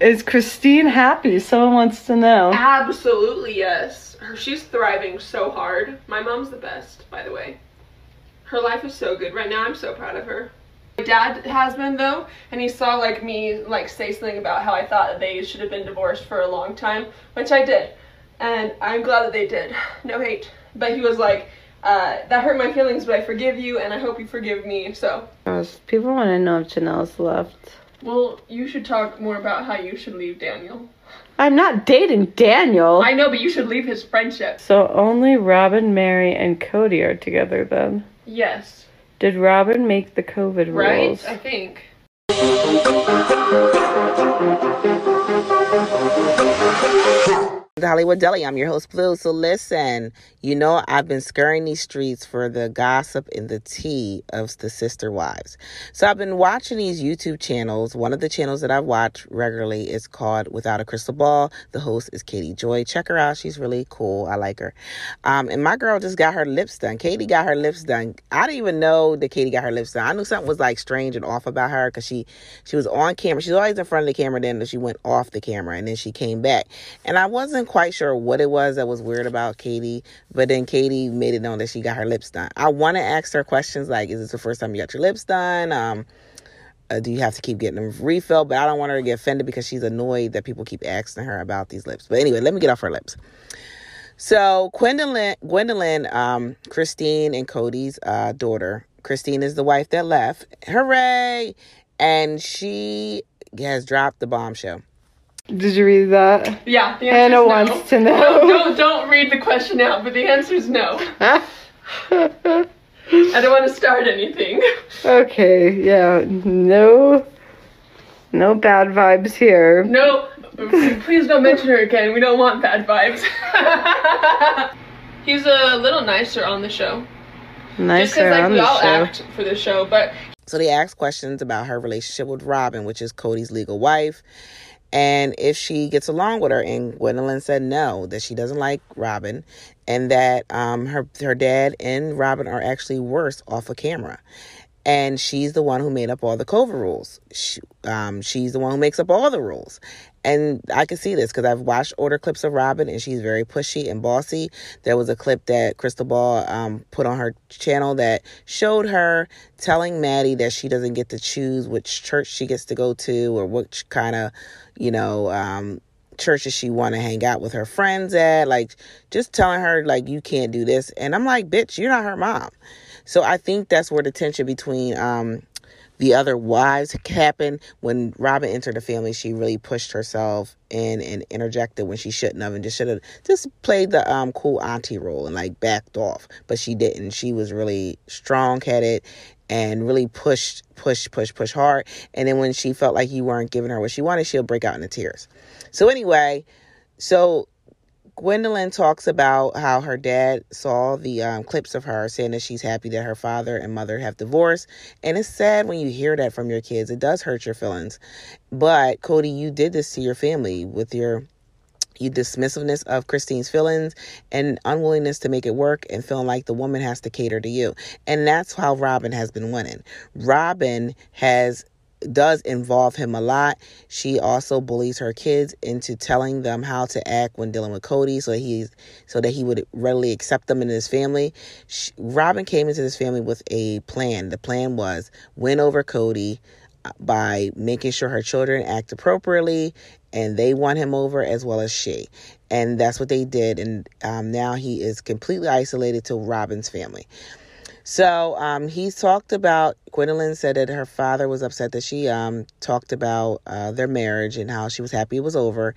Is Christine happy? Someone wants to know. Absolutely yes. Her she's thriving so hard. My mom's the best, by the way. Her life is so good right now. I'm so proud of her. My dad has been though, and he saw like me like say something about how I thought that they should have been divorced for a long time, which I did. And I'm glad that they did. No hate. But he was like, uh, that hurt my feelings, but I forgive you and I hope you forgive me. So People want to know if Janelle's left. Well, you should talk more about how you should leave Daniel. I'm not dating Daniel. I know, but you should leave his friendship. So only Robyn, Meri, and Kody are together then. Yes. Did Robyn make the COVID Right? rules? I think. The Hollywood Deli. I'm your host, Bleu. So listen, you know I've been scouring these streets for the gossip and the tea of the sister wives. So I've been watching these YouTube channels. One of the channels that I watch regularly is called Without a Crystal Ball. The host is Katie Joy. Check her out. She's really cool. I like her. Um, and my girl just got her lips done. Katie got her lips done. I didn't even know that Katie got her lips done. I knew something was like strange and off about her because she she was on camera. She's always in front of the camera. Then she went off the camera and then she came back. And I wasn't quite sure what it was that was weird about Katie, but then Katie made it known that she got her lips done. I want to ask her questions like, "Is this the first time you got your lips done?" Um, uh, do you have to keep getting them refilled? But I don't want her to get offended because she's annoyed that people keep asking her about these lips. But anyway, let me get off her lips. So Gwendlyn, Gwendlyn, um, Christine and Kody's uh, daughter. Christine is the wife that left. Hooray! And she has dropped the bombshell. Did you read that? Yeah, the Hannah answer is no. wants to No, know. no, don't read the question out, but the answer is no. I don't want to start anything. okay, yeah. No no bad vibes here. No, please don't mention her again. We don't want bad vibes. He's a little nicer on the show. Just Nicer because like on we the all show. act for the show, but So they asked questions about her relationship with Robyn, which is Kody's legal wife, and if she gets along with her. And Gwendlyn said no, that she doesn't like Robyn, and that um, her her dad and Robyn are actually worse off of camera. And she's the one who made up all the COVID rules. She, um, she's the one who makes up all the rules. And I can see this because I've watched older clips of Robyn and she's very pushy and bossy. There was a clip that Crystal Ball um, put on her channel that showed her telling Maddie that she doesn't get to choose which church she gets to go to or which kind of, you know, um, churches she want to hang out with her friends at. Like, just telling her, like, you can't do this. And I'm like, bitch, you're not her mom. So I think that's where the tension between um, the other wives happened. When Robyn entered the family, she really pushed herself in and interjected when she shouldn't have, and just should have just played the um, cool auntie role and like backed off. But she didn't. She was really strong headed and really pushed, push, push, push hard. And then when she felt like you weren't giving her what she wanted, she'll break out into tears. So anyway, so Gwendlyn talks about how her dad saw the um, clips of her saying that she's happy that her father and mother have divorced. And it's sad when you hear that from your kids. It does hurt your feelings. But Kody, you did this to your family with your your dismissiveness of Christine's feelings and unwillingness to make it work and feeling like the woman has to cater to you. And that's how Robyn has been winning. Robyn has does involve him a lot. She also bullies her kids into telling them how to act when dealing with Kody, so he's so that he would readily accept them in his family. She, Robyn came into this family with a plan. The plan was win over Kody uh, by making sure her children act appropriately, and they won him over as well as she. And that's what they did. And um, now he is completely isolated to Robyn's family. So um, he's talked about. Gwendlyn said that her father was upset that she um, talked about uh, their marriage and how she was happy it was over,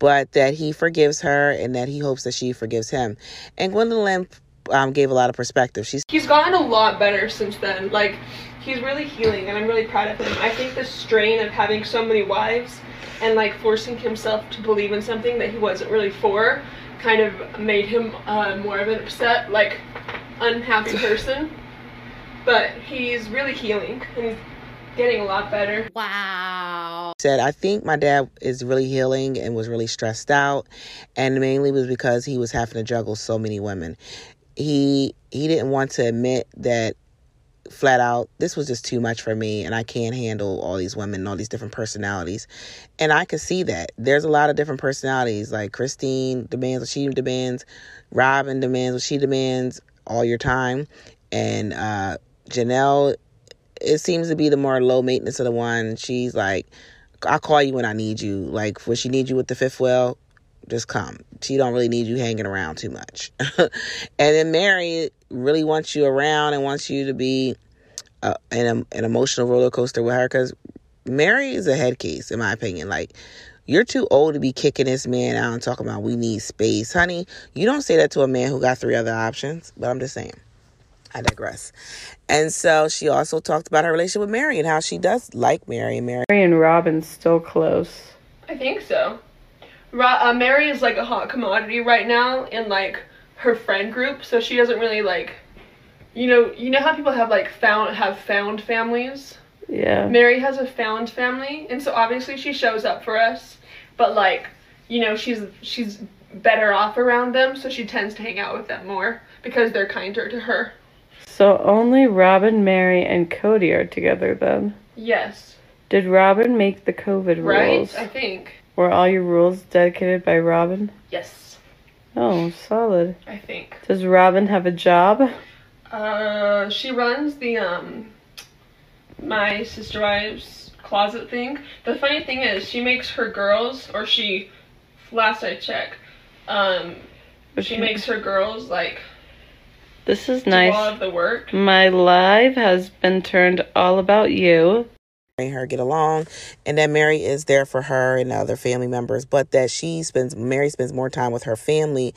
but that he forgives her and that he hopes that she forgives him. And Gwendlyn um, gave a lot of perspective. She's he's gotten a lot better since then. Like, he's really healing, and I'm really proud of him. I think the strain of having so many wives and like forcing himself to believe in something that he wasn't really for kind of made him uh, more of an upset, like unhappy person. But he's really healing and he's getting a lot better. Wow. said, I think my dad is really healing and was really stressed out, and mainly was because he was having to juggle so many women. He he didn't want to admit that flat out, this was just too much for me, and I can't handle all these women and all these different personalities. And I could see that. There's a lot of different personalities. Like Christine demands what she demands, Robyn demands what she demands all your time, and uh, Janelle, it seems to be the more low maintenance of the one. She's like, I'll call you when I need you. Like when she needs you with the fifth wheel, just come. She don't really need you hanging around too much. and then Meri really wants you around and wants you to be uh, an, an emotional roller coaster with her because Meri is a head case, in my opinion. Like, you're too old to be kicking this man out and talking about we need space. Honey, you don't say that to a man who got three other options, but I'm just saying. I digress. And so she also talked about her relationship with Meri and how she does like Meri and Meri. Meri and Robyn's still close. I think so. Ra- uh, Meri is like a hot commodity right now in like her friend group, so she doesn't really like, you know, you know how people have like found have found families. Yeah. Meri has a found family, and so obviously she shows up for us, but like, you know, she's she's better off around them, so she tends to hang out with them more because they're kinder to her. So only Robyn, Meri, and Kody are together then. Yes. Did Robyn make the COVID Right? rules? Right, I think. Were all your rules dedicated by Robyn? Yes. Oh, solid. I think. Does Robyn have a job? Uh, she runs the um, my sister wives closet thing. The funny thing is, she makes her girls, or she, last I checked, um, she makes her girls like This is do all nice. of the work. My life has been turned all about you. her get along and that Meri is there for her and other family members but that she spends Meri spends more time with her family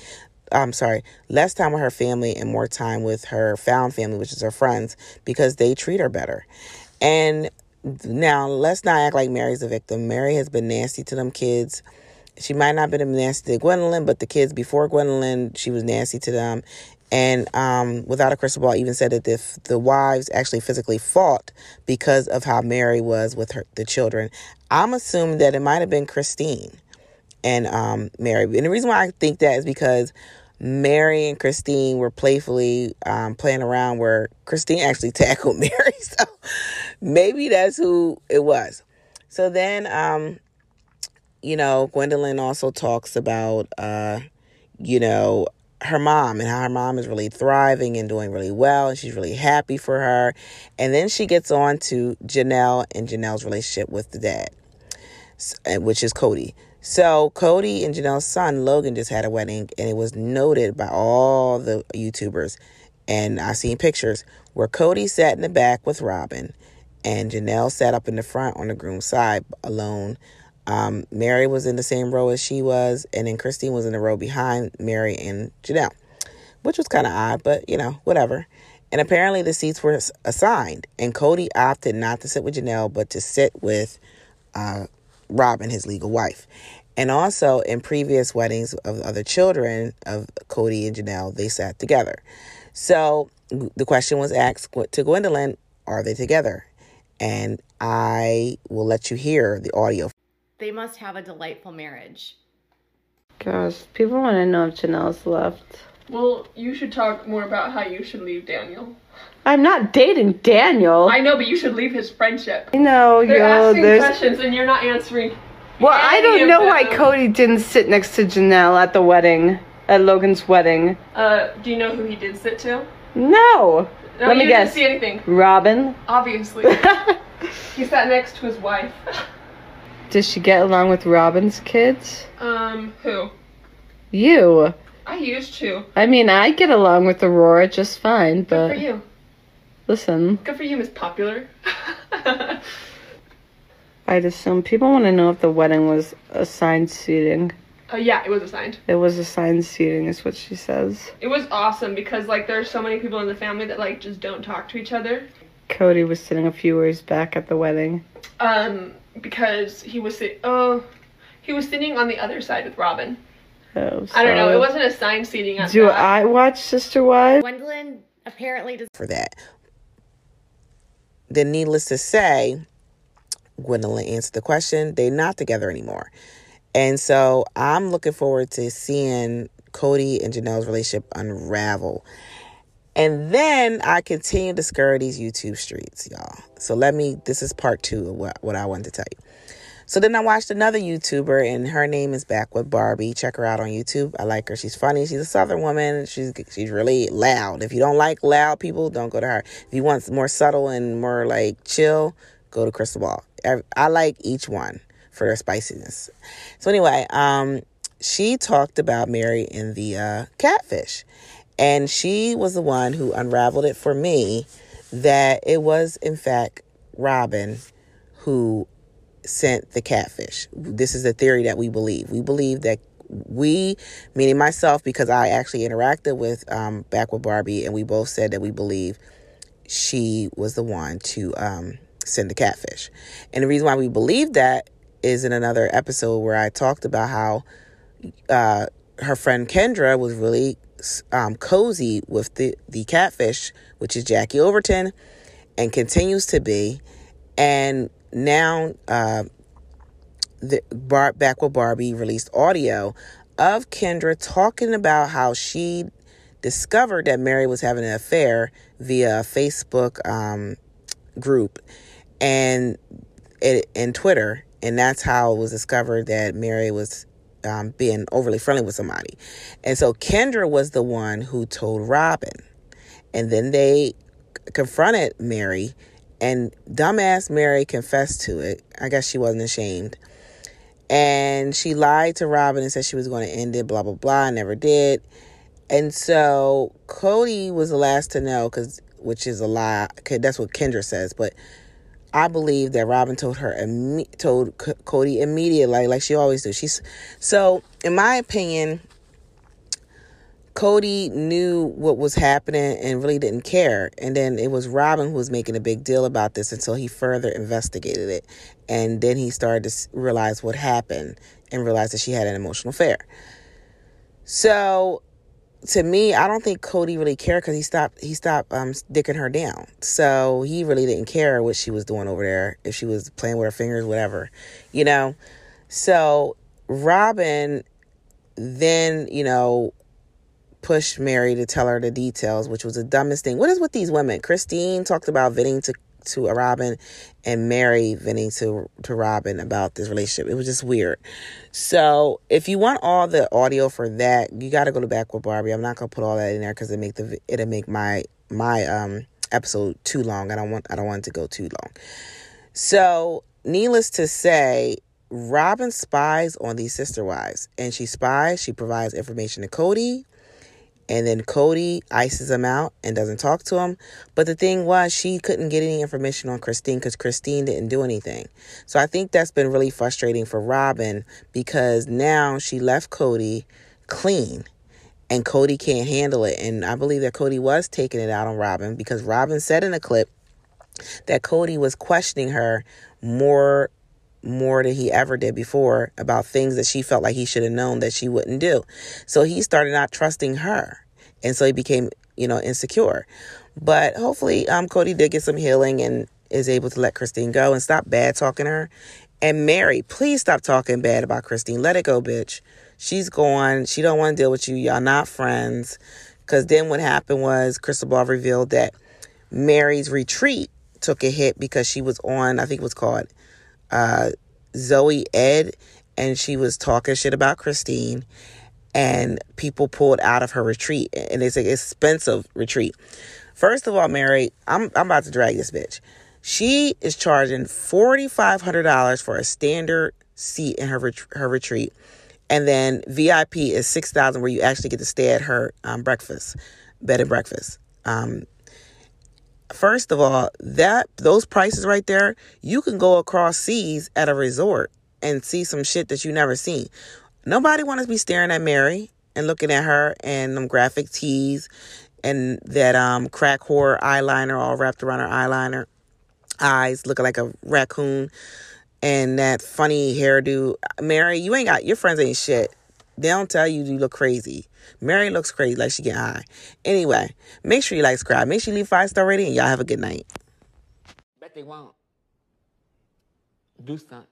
I'm sorry less time with her family and more time with her found family which is her friends because they treat her better and now let's not act like Meri's a victim. Meri has been nasty to them kids. She might not have been nasty to Gwendlyn but the kids before Gwendlyn she was nasty to them. And um, without a crystal ball even said that the, the wives actually physically fought because of how meri was with her the children. I'm assuming that it might have been christine and um, meri. And the reason why i think that is because meri and christine were playfully um, playing around where christine actually tackled meri. So maybe that's who it was. So then um, you know gwendlyn also talks about uh, you know her mom and how her mom is really thriving and doing really well and she's really happy for her. And then she gets on to janelle and janelle's relationship with the dad which is kody so kody and janelle's son logan just had a wedding and it was noted by all the youtubers and i seen pictures where kody sat in the back with robyn and janelle sat up in the front on the groom's side alone um, Meri was in the same row as she was, and then Christine was in the row behind Meri and Janelle, which was kind of odd, but you know, whatever. And apparently the seats were assigned, and Kody opted not to sit with Janelle, but to sit with uh, Robyn, his legal wife. And also in previous weddings of other children of Kody and Janelle, they sat together. So the question was asked to Gwendlyn, are they together? And I will let you hear the audio They must have a delightful marriage. Gosh, people want to know if Janelle's left. Well, you should talk more about how you should leave Daniel. I'm not dating Daniel. I know, but you should leave his friendship. I know, They're yo. asking There's. questions and you're not answering. Well, I don't know why. Kody didn't sit next to Janelle at the wedding, at Logan's wedding. Uh, do you know who he did sit to? No. No, Let me guess. didn't see anything. Robyn. Obviously, he sat next to his wife. Did she get along with Robyn's kids? Um, who? You. I used to. I mean, I get along with Aurora just fine, but. Good for you. listen, Good for you, Miss Popular. I'd assume people want to know if the wedding was assigned seating. Oh yeah, it was assigned. It was assigned seating, is what she says. It was awesome because like there's so many people in the family that like just don't talk to each other. Kody was sitting a few rows back at the wedding. Um, because he was sit. Oh, he was sitting on the other side with Robyn. Oh, I don't know. It wasn't assigned seating at Do that. I watch Sister Wives? Gwendlyn apparently does for that. Then, needless to say, Gwendlyn answered the question. They're not together anymore. And so I'm looking forward to seeing Kody and Janelle's relationship unravel. And then I continue to scurry these YouTube streets, y'all. So let me, this is part two of what, what I wanted to tell you. So then I watched another YouTuber, and her name is Backwood Barbi. Check her out on YouTube. I like her. She's funny. She's a Southern woman. She's she's really loud. If you don't like loud people, don't go to her. If you want more subtle and more like chill, go to Crystal Ball. I, like each one for their spiciness. So anyway, um, she talked about Meri in the uh, catfish, and she was the one who unraveled it for me that it was in fact Robyn who sent the catfish. This is a theory that we believe. We believe that we, meaning myself, because I actually interacted with um, with Barbi, and we both said that we believe she was the one to um, send the catfish. And the reason why we believe that is in another episode where I talked about how uh, her friend Kendra was really um, cozy with the, the catfish, which is Jackie Overton, and continues to be. And now uh, the Bar- Backwood Barbi released audio of Kendra talking about how she discovered that Meri was having an affair via a Facebook um, group and it, and Twitter, and that's how it was discovered that Meri was um, being overly friendly with somebody. And so Kendra was the one who told Robyn, and then they confronted Meri and dumbass Meri confessed to it. I guess she wasn't ashamed. And she lied to Robyn and said she was going to end it, blah, blah, blah. Never did. And so Kody was the last to know, because which is a lie. That's what Kendra says. But I believe that Robyn told her told Kody immediately, like she always does. She's so, in my opinion, Kody knew what was happening and really didn't care. And then it was Robyn who was making a big deal about this until he further investigated it. And then he started to realize what happened and realized that she had an emotional affair. So to me, I don't think Kody really cared because he stopped he stopped um dicking her down. So he really didn't care what she was doing over there, if she was playing with her fingers, whatever. You know? So Robyn then, you know, pushed Meri to tell her the details, which was the dumbest thing. What is with these women? Christine talked about venting to to Robyn and Meri venting to to Robyn about this relationship. It was just weird. So if you want all the audio for that, you got to go to Backwood Barbi. I'm not gonna put all that in there because it make the it'll make my my um episode too long. I don't want I don't want it to go too long. So needless to say, Robyn spies on these sister wives, and she spies. She provides information to Kody and then Kody ices him out and doesn't talk to him. But the thing was, she couldn't get any information on Christine because Christine didn't do anything. So I think that's been really frustrating for Robyn because now she left Kody clean and Kody can't handle it. And I believe that Kody was taking it out on Robyn because Robyn said in a clip that Kody was questioning her more more than he ever did before about things that she felt like he should have known that she wouldn't do. So he started not trusting her. And so he became, you know, insecure. But hopefully um Kody did get some healing and is able to let Christine go and stop bad talking her. And Meri, please stop talking bad about Christine. Let it go, bitch. She's gone. She don't want to deal with you. Y'all not friends. Cause then what happened was Crystal Ball revealed that Meri's retreat took a hit because she was on, I think it was called uh, Zoe Ed, and she was talking shit about Christine, and people pulled out of her retreat, and it's an expensive retreat. First of all, Meri, I'm I'm about to drag this bitch. She is charging forty five hundred dollars for a standard seat in her ret- her retreat, and then VIP is six thousand, where you actually get to stay at her um, breakfast, bed and breakfast. Um, First of all, that those prices right there, you can go across seas at a resort and see some shit that you never seen. Nobody wants to be staring at Meri and looking at her and them graphic tees and that um crack whore eyeliner all wrapped around her eyeliner eyes looking like a raccoon and that funny hairdo. Meri, you ain't got your friends ain't shit. They don't tell you you look crazy. Meri looks crazy, like she get high. Anyway, make sure you like, subscribe. Make sure you leave five star rating, and y'all have a good night. Bet they won't. Do something.